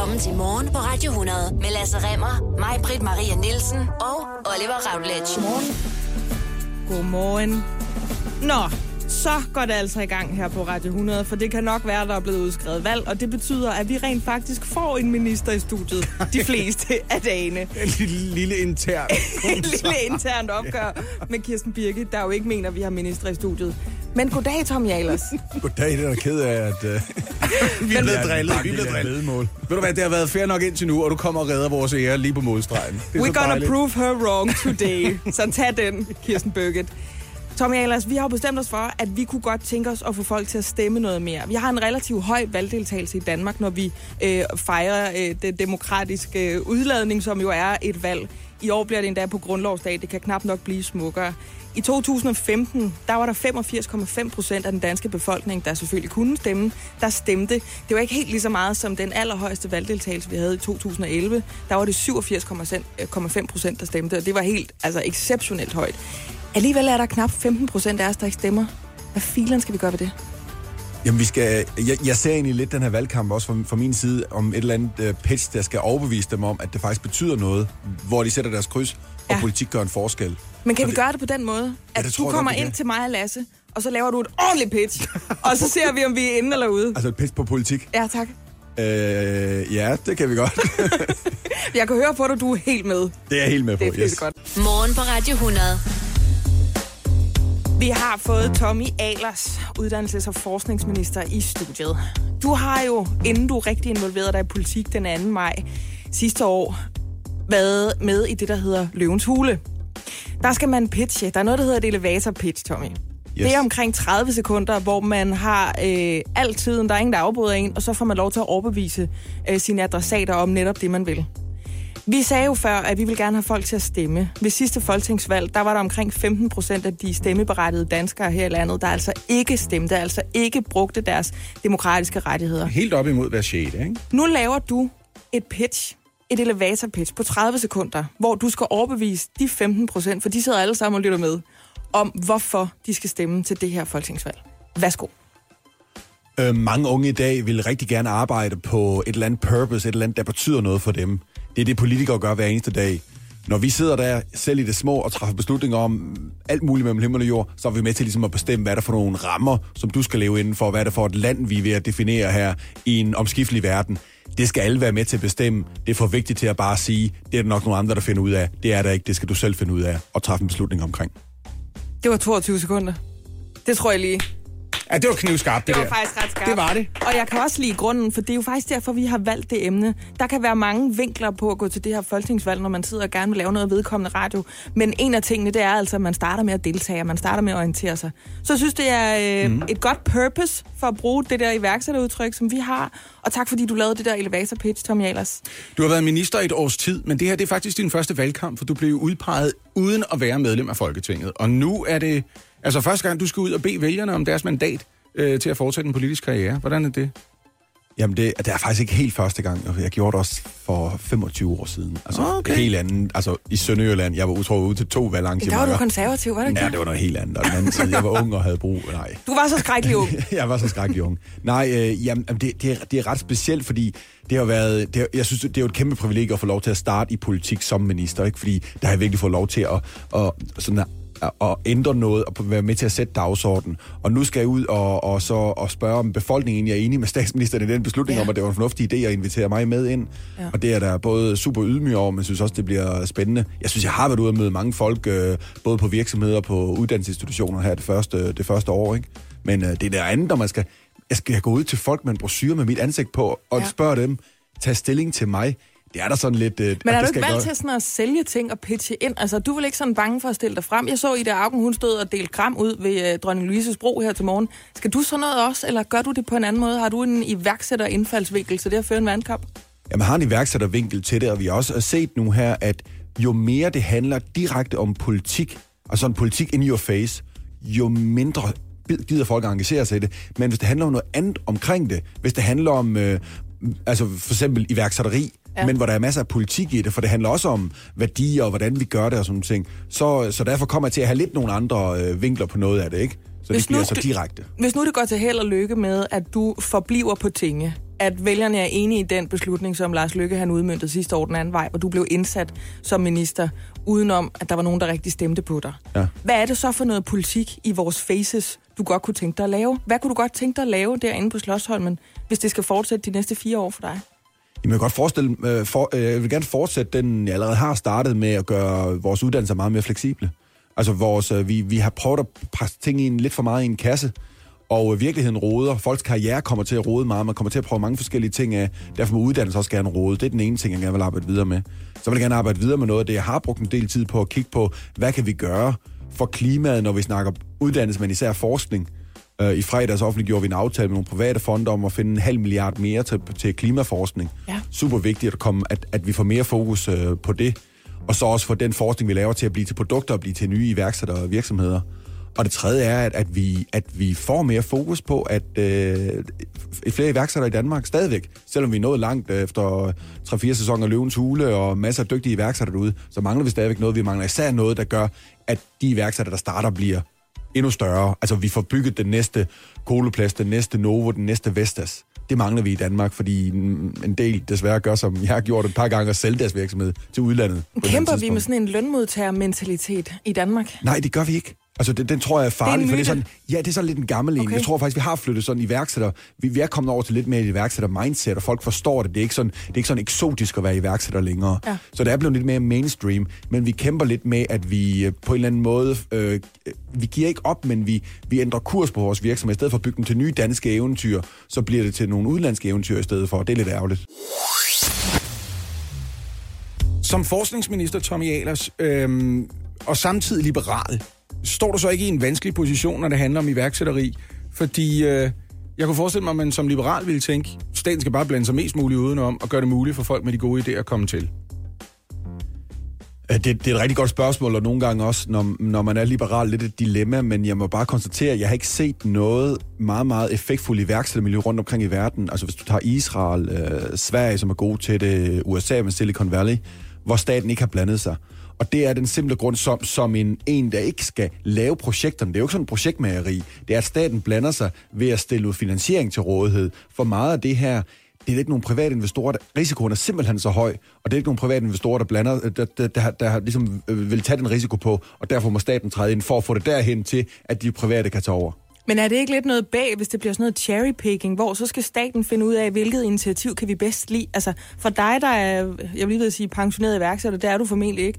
Velkommen til Morgen på Radio 100 med Lasse Remmer, mig, Britt Maria Nielsen og Oliver Routledge. Morgen. Godmorgen. Nå, så går det altså i gang her på Radio 100, for det kan nok være, der er blevet udskrevet valg, og det betyder, at vi rent faktisk får en minister i studiet de fleste af dagene. En lille, lille intern. Et lille internt opgør med Kirsten Birke, der jo ikke mener, at vi har minister i studiet. Men goddag, Tom Jalers. Goddag, det er da ked af, at uh, vi er blevet drillet. Vi er blevet drillet. Vedmål. Ved du hvad, det har været fair nok indtil nu, og du kommer og redder vores ære lige på er We're gonna dejligt. prove her wrong today. Så tag den, Kirsten Birgit. Tom Jalers, vi har jo bestemt os for, at vi kunne godt tænke os at få folk til at stemme noget mere. Vi har en relativt høj valgdeltagelse i Danmark, når vi øh, fejrer øh, det demokratiske øh, udladning, som jo er et valg. I år bliver det endda på grundlovsdag. Det kan knap nok blive smukkere. I 2015, der var der 85,5 procent af den danske befolkning, der selvfølgelig kunne stemme, der stemte. Det var ikke helt lige så meget som den allerhøjeste valgdeltagelse, vi havde i 2011. Der var det 87,5 procent, der stemte, og det var helt altså exceptionelt højt. Alligevel er der knap 15 procent af os, der ikke stemmer. Hvad filen skal vi gøre ved det? Jamen, vi skal, jeg, jeg ser egentlig lidt den her valgkamp også fra, fra min side om et eller andet uh, pitch, der skal overbevise dem om, at det faktisk betyder noget, hvor de sætter deres kryds, og Ja. politik gør en forskel. Men kan Og vi det- gøre det på den måde, at det du kommer godt, ind til mig og Lasse, og så laver du et ordentligt pitch, og så ser vi, om vi er inde eller ude. Altså et pitch på politik. Ja, tak. Øh, ja, det kan vi godt. Jeg kan høre på dig, du er helt med. det er jeg helt med på. Det er yes. godt. Morgen på Radio 100. Vi har fået Tommy Alers, uddannelses- og forskningsminister, i studiet. Du har jo, inden du rigtig involverede dig i politik den 2. maj sidste år, været med i det, der hedder Løvens Hule. Der skal man pitche. Der er noget, der hedder et elevator pitch, Tommy. Yes. Det er omkring 30 sekunder, hvor man har øh, al tiden, der er ingen, der afbryder en, og så får man lov til at overbevise øh, sine adressater om netop det, man vil. Vi sagde jo før, at vi vil gerne have folk til at stemme. Ved sidste folketingsvalg, der var der omkring 15 procent af de stemmeberettigede danskere her i landet, der altså ikke stemte, altså ikke brugte deres demokratiske rettigheder. Helt op imod hver shade, ikke? Nu laver du et pitch, et elevator pitch på 30 sekunder, hvor du skal overbevise de 15 procent, for de sidder alle sammen og lytter med, om hvorfor de skal stemme til det her folketingsvalg. Værsgo. Øh, mange unge i dag vil rigtig gerne arbejde på et eller andet purpose, et eller andet, der betyder noget for dem. Det er det, politikere gør hver eneste dag. Når vi sidder der selv i det små og træffer beslutninger om alt muligt mellem himmel og jord, så er vi med til ligesom at bestemme, hvad er der for nogle rammer, som du skal leve inden for, hvad er det for et land, vi er ved at definere her i en omskiftelig verden. Det skal alle være med til at bestemme. Det er for vigtigt til at bare sige, det er der nok nogle andre, der finder ud af. Det er der ikke, det skal du selv finde ud af og træffe en beslutning omkring. Det var 22 sekunder. Det tror jeg lige. Ja, det var knivskarpt, det, Det var der. faktisk ret skarpt. Det var det. Og jeg kan også lide grunden, for det er jo faktisk derfor, vi har valgt det emne. Der kan være mange vinkler på at gå til det her folketingsvalg, når man sidder og gerne vil lave noget vedkommende radio. Men en af tingene, det er altså, at man starter med at deltage, og man starter med at orientere sig. Så jeg synes, det er øh, mm. et godt purpose for at bruge det der iværksætterudtryk, som vi har. Og tak, fordi du lavede det der elevator pitch, Tom Jalers. Du har været minister i et års tid, men det her det er faktisk din første valgkamp, for du blev udpeget uden at være medlem af Folketinget. Og nu er det altså første gang, du skal ud og bede vælgerne om deres mandat øh, til at fortsætte en politisk karriere. Hvordan er det? Jamen, det, det er faktisk ikke helt første gang. Jeg gjorde det også for 25 år siden. Altså, Okay. okay. helt anden. Altså, i Sønderjylland. Jeg var utrolig ude til to Der var valgarrangementer. du konservativ, var det ikke Ja, det? var noget helt andet. Og den anden side, jeg var ung og havde brug. Nej, Du var så skrækkelig ung. jeg var så skrækkelig ung. Nej, øh, jamen, det, det, er, det er ret specielt, fordi det har været, det, jeg synes, det er jo et kæmpe privilegie at få lov til at starte i politik som minister, ikke? fordi der har jeg virkelig fået lov til at, at, sådan at, at ændre noget og være med til at sætte dagsordenen. Og nu skal jeg ud og, og, så, og spørge, om befolkningen egentlig er enig med statsministeren i den beslutning Ja. om, at det var en fornuftig idé at invitere mig med ind. Ja. Og det er der både super ydmyg over, men synes også, det bliver spændende. Jeg synes, jeg har været ude og møde mange folk, øh, både på virksomheder og på uddannelsesinstitutioner her det første, det første år. Ikke? Men øh, det er der andet, når man skal, jeg skal gå ud til folk med en brochure med mit ansigt på, og Ja. spørge dem, tag stilling til mig. Det er der sådan lidt... Øh, Men at er det du ikke vant til sådan at sælge ting og pitche ind? Altså, du vel ikke sådan bange for at stille dig frem? Jeg så Ida Augen, hun stod og delte kram ud ved uh, dronning Louises bro her til morgen. Skal du sådan noget også, eller gør du det på en anden måde? Har du en iværksætter indfaldsvinkel til det at føre en vandkamp? Jamen, har en iværksættervinkel til det, og vi har også set nu her, at jo mere det handler direkte om politik, altså en politik in your face, jo mindre gider folk at engagere sig i det. Men hvis det handler om noget andet omkring det, hvis det handler om, øh, altså for eksempel iværksætteri, Ja. men hvor der er masser af politik i det, for det handler også om værdier og hvordan vi gør det og sådan ting, så, så derfor kommer jeg til at have lidt nogle andre øh, vinkler på noget af det, ikke? Så Hvis det bliver nu så direkte. Hvis nu det går til held og lykke med, at du forbliver på tinge at vælgerne er enige i den beslutning, som Lars Lykke han udmyndtede sidste år den anden vej, hvor du blev indsat som minister, udenom at der var nogen, der rigtig stemte på dig. Ja. Hvad er det så for noget politik i vores faces, du godt kunne tænke dig at lave? Hvad kunne du godt tænke dig at lave derinde på Slottsholmen, hvis det skal fortsætte de næste fire år for dig? Jamen, jeg, kan godt forestille, øh, for, øh, jeg vil gerne fortsætte den, jeg allerede har startet med at gøre vores uddannelser meget mere fleksible. Altså, vores, øh, vi, vi har prøvet at passe ting i en, lidt for meget i en kasse, og øh, virkeligheden roder. Folks karriere kommer til at rode meget. Man kommer til at prøve mange forskellige ting af. Derfor må uddannelse også gerne rode. Det er den ene ting, jeg gerne vil arbejde videre med. Så vil jeg gerne arbejde videre med noget af det. Jeg har brugt en del tid på at kigge på, hvad kan vi gøre for klimaet, når vi snakker uddannelse, men især forskning. Øh, I fredags offentliggjorde vi en aftale med nogle private fonde om at finde en halv milliard mere til, til klimaforskning. Ja. Super vigtigt at, komme, at, at vi får mere fokus øh, på det. Og så også få den forskning, vi laver, til at blive til produkter og blive til nye iværksættere og virksomheder. Og det tredje er, at, at, vi, at vi får mere fokus på, at øh, flere iværksættere i Danmark stadigvæk, selvom vi er nået langt efter 3-4 sæsoner Løvens Hule og masser af dygtige iværksættere derude, så mangler vi stadigvæk noget. Vi mangler især noget, der gør, at de iværksættere, der starter, bliver endnu større. Altså, vi får bygget den næste Koloplast, den næste Novo, den næste Vestas. Det mangler vi i Danmark, fordi en del desværre gør, som jeg har gjort et par gange, at sælge deres virksomhed til udlandet. Kæmper vi med sådan en lønmodtagermentalitet i Danmark? Nej, det gør vi ikke. Altså, det, den tror jeg er farlig, for det er sådan, ja, det er sådan lidt en gammel en. Okay. Jeg tror faktisk, vi har flyttet sådan iværksætter. Vi, vi er kommet over til lidt mere et iværksætter-mindset, og folk forstår det. Det er ikke sådan, det er ikke sådan eksotisk at være iværksætter længere. Ja. Så det er blevet lidt mere mainstream, men vi kæmper lidt med, at vi øh, på en eller anden måde, øh, vi giver ikke op, men vi, vi ændrer kurs på vores virksomhed. I stedet for at bygge dem til nye danske eventyr, så bliver det til nogle udenlandske eventyr i stedet for. Det er lidt ærgerligt. Som forskningsminister, Tommy Ahlers, øhm, og samtidig liberal, står du så ikke i en vanskelig position, når det handler om iværksætteri? Fordi øh, jeg kunne forestille mig, at man som liberal ville tænke, staten skal bare blande sig mest muligt udenom og gøre det muligt for folk med de gode idéer at komme til. Det, det er et rigtig godt spørgsmål, og nogle gange også, når, når man er liberal, lidt et dilemma, men jeg må bare konstatere, at jeg har ikke set noget meget, meget effektfuldt iværksættermiljø rundt omkring i verden. Altså hvis du tager Israel, øh, Sverige, som er gode til det, USA med Silicon Valley, hvor staten ikke har blandet sig. Og det er den simple grund, som, som en, en, der ikke skal lave projekterne. Det er jo ikke sådan en projektmageri. Det er, at staten blander sig ved at stille ud finansiering til rådighed. For meget af det her, det er ikke nogen private investorer, der, risikoen er simpelthen så høj, og det er ikke nogen private investorer, der blander, øh, der, der, der, der ligesom øh, vil tage den risiko på, og derfor må staten træde ind for at få det derhen til, at de private kan tage over. Men er det ikke lidt noget bag, hvis det bliver sådan noget cherry picking, hvor så skal staten finde ud af, hvilket initiativ kan vi bedst lide? Altså, for dig, der er, jeg vil lige ved at sige, pensioneret iværksætter, det er du formentlig ikke.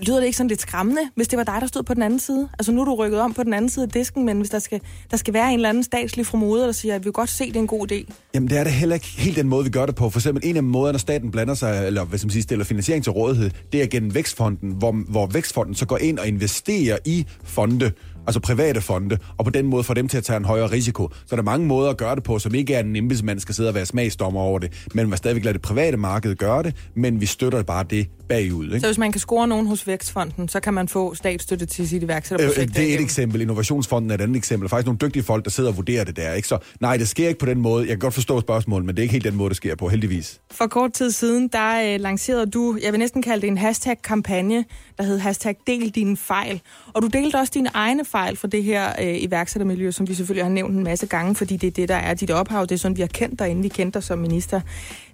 Lyder det ikke sådan lidt skræmmende, hvis det var dig, der stod på den anden side? Altså nu er du rykket om på den anden side af disken, men hvis der skal, der skal være en eller anden statslig fromode, der siger, at vi vil godt se, det er en god idé. Jamen, det er det heller ikke helt den måde, vi gør det på. For eksempel en af måderne, når staten blander sig, eller hvad som man sige, stiller finansiering til rådighed, det er gennem Vækstfonden, hvor, hvor Vækstfonden så går ind og investerer i fonde, altså private fonde, og på den måde får dem til at tage en højere risiko. Så der er mange måder at gøre det på, som ikke er, at en embedsmand skal sidde og være smagsdommer over det, men man stadigvæk lader det private marked gøre det, men vi støtter bare det bagud. Ikke? Så hvis man kan score nogen hos Vækstfonden, så kan man få statsstøtte til sit Øh, iværksætterprojekt. det er et eksempel. Innovationsfonden er et andet eksempel. Faktisk nogle dygtige folk, der sidder og vurderer det der. Ikke? Så nej, det sker ikke på den måde. Jeg kan godt forstå spørgsmålet, men det er ikke helt den måde, det sker på, heldigvis. For kort tid siden, der øh, lancerede du, jeg vil næsten kalde det en hashtag-kampagne, der hed hashtag del dine fejl. Og du delte også dine egne fejl fra det her øh, iværksættermiljø, som vi selvfølgelig har nævnt en masse gange, fordi det er det, der er dit ophav. Det er sådan, vi har kendt dig, inden vi kendte dig som minister.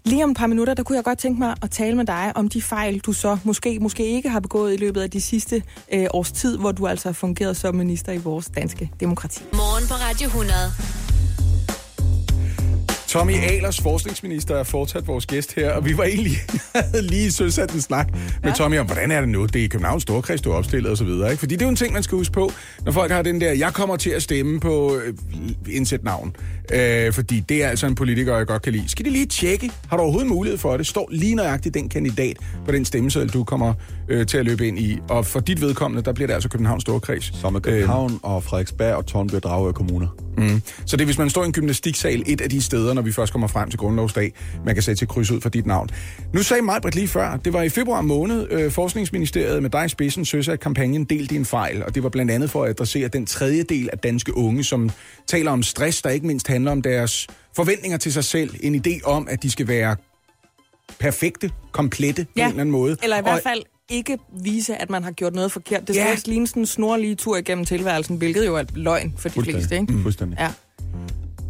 Lige om et par minutter, der kunne jeg godt tænke mig at tale med dig om de fejl, du så måske, måske ikke har begået i løbet af de sidste øh, års tid, hvor du altså har fungeret som minister i vores danske demokrati. Morgen på Radio 100. Tommy Ahlers, forskningsminister, er fortsat vores gæst her, og vi var egentlig lige søsat en snak med Tommy om, hvordan er det nu? Det er i Københavns Storkreds, du er opstillet og så videre, ikke? Fordi det er jo en ting, man skal huske på, når folk har den der, jeg kommer til at stemme på øh, indsæt navn. Øh, fordi det er altså en politiker, jeg godt kan lide. Skal de lige tjekke, har du overhovedet mulighed for det? Står lige nøjagtigt den kandidat på den stemmeseddel, du kommer øh, til at løbe ind i. Og for dit vedkommende, der bliver det altså Københavns Storkreds. Som er København øh. og Frederiksberg og Tornby og Dragør kommuner. Mm. Så det er, hvis man står i en gymnastiksal, et af de steder, når vi først kommer frem til grundlovsdag, man kan sætte til kryds ud for dit navn. Nu sagde Majbrit lige før, det var i februar måned, øh, Forskningsministeriet med dig i spidsen at kampagnen Del din fejl, og det var blandt andet for at adressere den tredje del af danske unge, som taler om stress, der ikke mindst handler om deres forventninger til sig selv, en idé om, at de skal være perfekte, komplette på Ja. en eller anden måde. Eller i hvert fald ikke vise, at man har gjort noget forkert. Det skal Ja. også ligne sådan en snorlige tur igennem tilværelsen, hvilket jo er løgn for de fleste, ikke? Mm. Fuldstændig. Ja.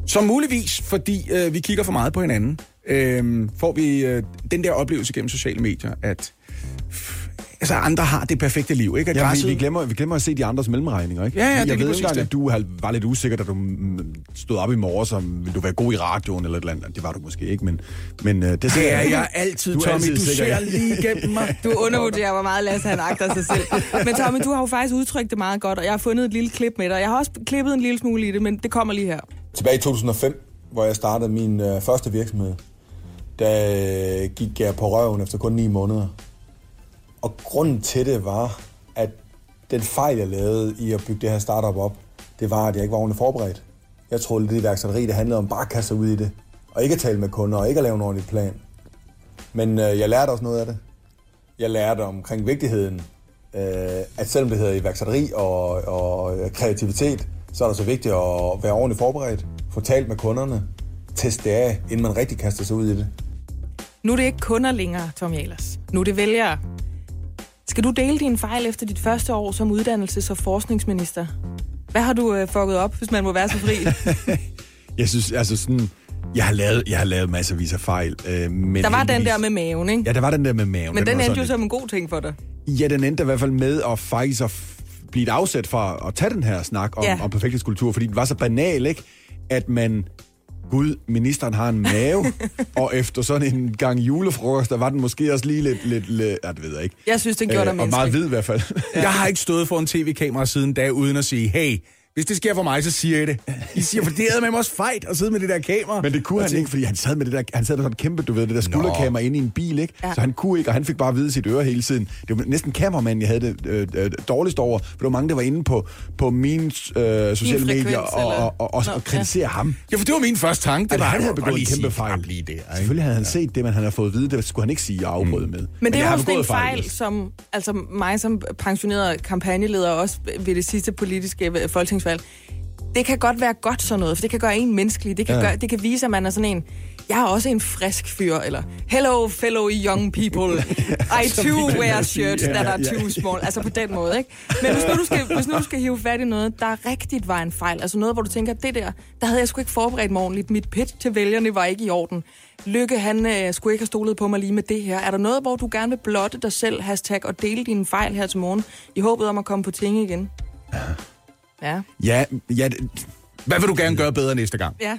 Som muligvis, fordi øh, vi kigger for meget på hinanden, øh, får vi øh, den der oplevelse gennem sociale medier, at altså, andre har det perfekte liv, ikke? At Ja, vi, græsset- vi, glemmer, vi glemmer at se de andres mellemregninger, ikke? Ja, ja, det er jeg lige ved ikke engang, det. at du har- var lidt usikker, da du mm, stod op i morgen, som vil du være god i radioen eller et eller andet. Det var du måske ikke, men, men øh, det, ser Det er jeg altid, Du er Tommy. altid du sikker, ser ja. lige igennem mig. Du undervurderer, hvor meget Lasse han agter sig selv. Men Tommy, du har jo faktisk udtrykt det meget godt, og jeg har fundet et lille klip med dig. Jeg har også klippet en lille smule i det, men det kommer lige her. Tilbage i 2005, hvor jeg startede min øh, første virksomhed, der øh, gik jeg på røven efter kun 9 måneder. Og grunden til det var, at den fejl, jeg lavede i at bygge det her startup op, det var, at jeg ikke var ordentligt forberedt. Jeg troede, det iværksætteri, det handlede om bare at kaste sig ud i det. Og ikke at tale med kunder, og ikke at lave en ordentlig plan. Men øh, jeg lærte også noget af det. Jeg lærte omkring vigtigheden, øh, at selvom det hedder iværksætteri og, og øh, kreativitet, så er det så vigtigt at være ordentligt forberedt, få talt med kunderne, teste det af, inden man rigtig kaster sig ud i det. Nu er det ikke kunder længere, Tom Jalers. Nu er det vælgere. Skal du dele dine fejl efter dit første år som uddannelses- og forskningsminister? Hvad har du øh, fucket op, hvis man må være så fri? Jeg synes, altså sådan... Jeg har lavet, jeg har lavet masservis af fejl. Øh, men Der var den heldigvis- der med maven, ikke? Ja, der var den der med maven. Men den var endte jo som en god ting for dig. Ja, den endte i hvert fald med at faktisk at blive et afsæt for at tage den her snak om, Ja. ja. om perfekthedskultur, fordi den var så banal, ikke? At man, gud, ministeren har en mave, og efter sådan en gang julefrokost, der var den måske også lige lidt, lidt, lidt ja, det ved jeg ikke. Jeg synes, den gjorde dig Øh, og meget hvid i hvert fald. Jeg har ikke stået for en tv-kamera siden da, uden at sige, hey, hvis det sker for mig, så siger jeg det. I siger, for det med mig også fejt at sidde med det der kamera. Men det kunne han tænke, ikke, fordi han sad med det der, han sad med sådan kæmpe, du ved, det der skulderkamera inde i en bil, ikke? Ja. Ja. Så han kunne ikke, og han fik bare at vide i sit øre hele tiden. Det var næsten kameramanden, jeg havde det øh, øh, dårligst over, for der var mange, der var inde på, på mine øh, sociale frekvens, medier og, og, og, og, Nå, og kritisere ham. Ja, for det var min første tanke. Det At var, han havde "Godt begået en kæmpe fejl. "Knap lige det. ikke?" Selvfølgelig havde han set det, men han har fået at vide, det skulle han ikke sige og afbryde med. Men det er jo en begået fejl, som altså mig som pensioneret kampagneleder også ved det sidste politiske øh, folketingsvalg, det kan godt være godt sådan noget, for det kan gøre en menneskelig. Det kan. Ja. gøre, det kan vise, at man er sådan en, jeg er også en frisk fyr, eller hello fellow young people, I too wear shirts that are too small. Altså på den måde, ikke? Men hvis nu, du skal, hvis nu du skal hive fat i noget, der rigtigt var en fejl, altså noget, hvor du tænker, det der, der havde jeg sgu ikke forberedt mig ordentligt. Mit pitch til vælgerne var ikke i orden. Lykke, han øh, skulle ikke have stolet på mig lige med det her. Er der noget, hvor du gerne vil blotte dig selv, hashtag, og dele dine fejl her til morgen, i håbet om at komme på ting igen? Ja. Ja, ja, det, Hvad vil du gerne gøre bedre næste gang? Ja.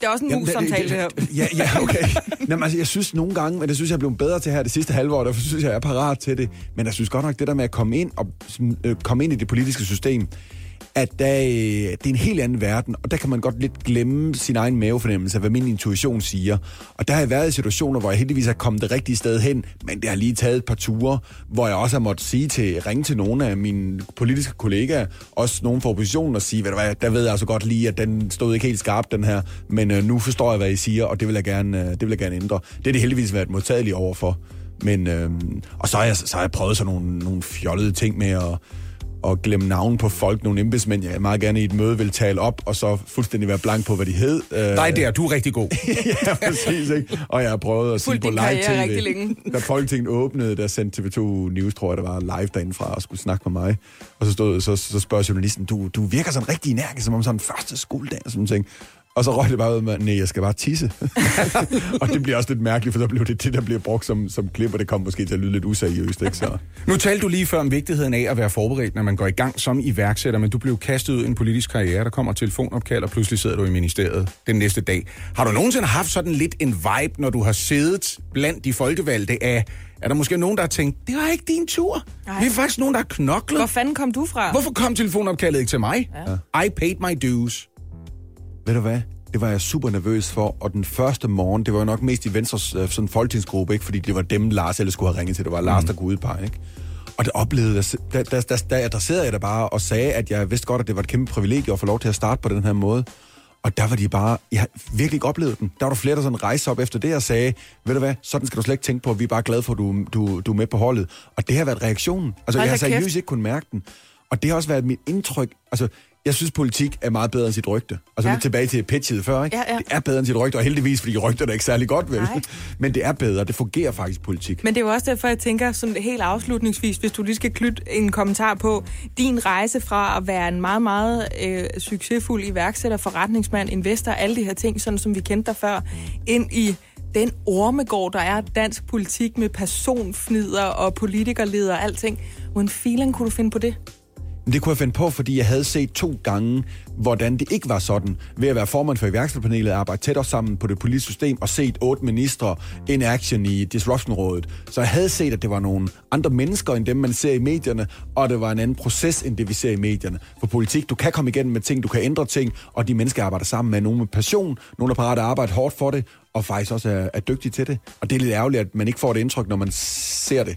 Det er også en mus-samtale, det her. Ja, ja, okay. Jamen, altså, jeg synes nogle gange, men det synes jeg er blevet bedre til her det sidste halve år, derfor synes jeg, jeg er parat til det. Men jeg synes godt nok, det der med at komme ind, og, øh, komme ind i det politiske system, at der, øh, det er en helt anden verden, og der kan man godt lidt glemme sin egen mavefornemmelse af, hvad min intuition siger. Og der har jeg været i situationer, hvor jeg heldigvis er kommet det rigtige sted hen, men det har lige taget et par ture, hvor jeg også har måttet sige til, ringe til nogle af mine politiske kollegaer, også nogen fra oppositionen, og sige, ved du hvad, der ved jeg altså godt lige, at den stod ikke helt skarpt, den her, men øh, nu forstår jeg, hvad I siger, og det vil jeg gerne, øh, det vil jeg gerne ændre. Det er det heldigvis været modtageligt overfor. Men, øh, og så har, jeg, så har jeg prøvet sådan nogle, nogle fjollede ting med at og glemme navn på folk, nogle embedsmænd, jeg meget gerne i et møde vil tale op, og så fuldstændig være blank på, hvad de hed. Øh, Nej, der, du er rigtig god. ja, præcis, ikke? Og jeg har prøvet at sige på live tv, da Folketinget åbnede, der sendte TV2 News, tror jeg, der var live derindefra og skulle snakke med mig. Og så, stod, så, så spørger journalisten, du, du virker sådan rigtig energisk, som om sådan første skoledag og sådan ting. Og så røg det bare ud med, nej, jeg skal bare tisse. og det bliver også lidt mærkeligt, for så bliver det det, der bliver brugt som, som klip, og det kommer måske til at lyde lidt useriøst, ikke? Så. Nu talte du lige før om vigtigheden af at være forberedt, når man går i gang som iværksætter, men du blev kastet ud i en politisk karriere, der kommer telefonopkald, og pludselig sidder du i ministeriet den næste dag. Har du nogensinde haft sådan lidt en vibe, når du har siddet blandt de folkevalgte af, er der måske nogen, der har tænkt, det var ikke din tur. Nej. Vi er faktisk nogen, der har knoklet. Hvor fanden kom du fra? Hvorfor kom telefonopkaldet ikke til mig? Ja. I paid my dues. Ved du hvad? Det var jeg super nervøs for, og den første morgen, det var jo nok mest i Venstres øh, sådan folketingsgruppe, ikke? fordi det var dem, Lars ellers skulle have ringet til. Det var Lars, der kunne udpege, ikke? Og det oplevede jeg, der, der, der, der adresserede jeg det bare og sagde, at jeg vidste godt, at det var et kæmpe privilegie at få lov til at starte på den her måde. Og der var de bare, jeg har virkelig ikke oplevet den. Der var der flere, der sådan rejste op efter det og sagde, ved du hvad, sådan skal du slet ikke tænke på, vi er bare glade for, at du, du, du er med på holdet. Og det har været reaktionen. Altså, Hold jeg har da seriøst ikke kunnet mærke den. Og det har også været mit indtryk, altså, Jeg synes, politik er meget bedre end sit rygte. Og så Ja. lidt tilbage til pitchet før, ikke? Ja, ja. Det er bedre end sit rygte, og heldigvis, fordi rygter er ikke særlig godt, vel? Nej. Men det er bedre, det fungerer faktisk politik. Men det er jo også derfor, jeg tænker sådan helt afslutningsvis, hvis du lige skal knytte en kommentar på din rejse fra at være en meget, meget øh, succesfuld iværksætter, forretningsmand, investor, alle de her ting, sådan som vi kendte dig før, ind i den ormegård, der er dansk politik med personfnider og politikerleder og alting. Hvordan feeling kunne du finde på det? Det kunne jeg finde på, fordi jeg havde set to gange, hvordan det ikke var sådan. Ved at være formand for iværksætterpanelet, arbejde tæt sammen på det politiske system, og set otte ministre in action i Disruption-rådet. Så jeg havde set, at det var nogle andre mennesker, end dem, man ser i medierne, og det var en anden proces, end det, vi ser i medierne. For politik, du kan komme igennem med ting, du kan ændre ting, og de mennesker, arbejder sammen med, nogle med passion, nogle er parate at arbejde hårdt for det, og faktisk også er, er dygtige til det. Og det er lidt ærgerligt, at man ikke får det indtryk, når man ser det.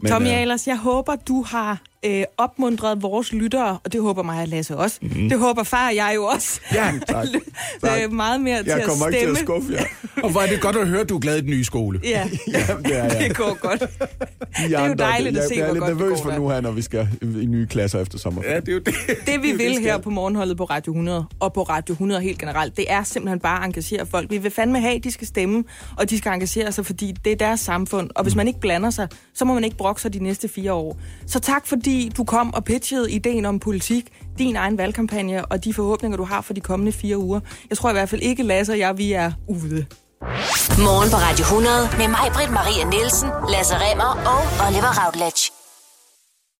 Men, Tommy øh, Ahlers, jeg håber, du har øh, opmuntret vores lyttere, og det håber mig og Lasse også. Mm. Det håber far og jeg jo også. Ja, tak. tak. øh, meget mere til Jeg at kommer ikke til stemme. at skuffe jer. Og hvor er det godt at høre, at du er glad i den nye skole. Ja, Jamen, det er jeg. det går godt. De Det er jo dejligt at jeg, se, jeg er hvor lidt godt det nervøs går for der. nu her, når vi skal i nye klasser efter sommerferien. Ja, det er jo det. Det vi Det, vi vil skal. her på Morgenholdet på Radio 100, og på Radio 100 helt generelt, det er simpelthen bare at engagere folk. Vi vil fandme have, at de skal stemme, og de skal engagere sig, fordi det er deres samfund. Og hvis man ikke blander sig, så må man ikke brokke sig de næste fire år. Så tak fordi du kom og pitchede ideen om politik, din egen valgkampagne og de forhåbninger, du har for de kommende fire uger. Jeg tror i hvert fald ikke, Lasse og jeg, vi er ude. Morgen på Radio 100 med mig, Britt Maria Nielsen, Lasse Remmer og Oliver Routledge.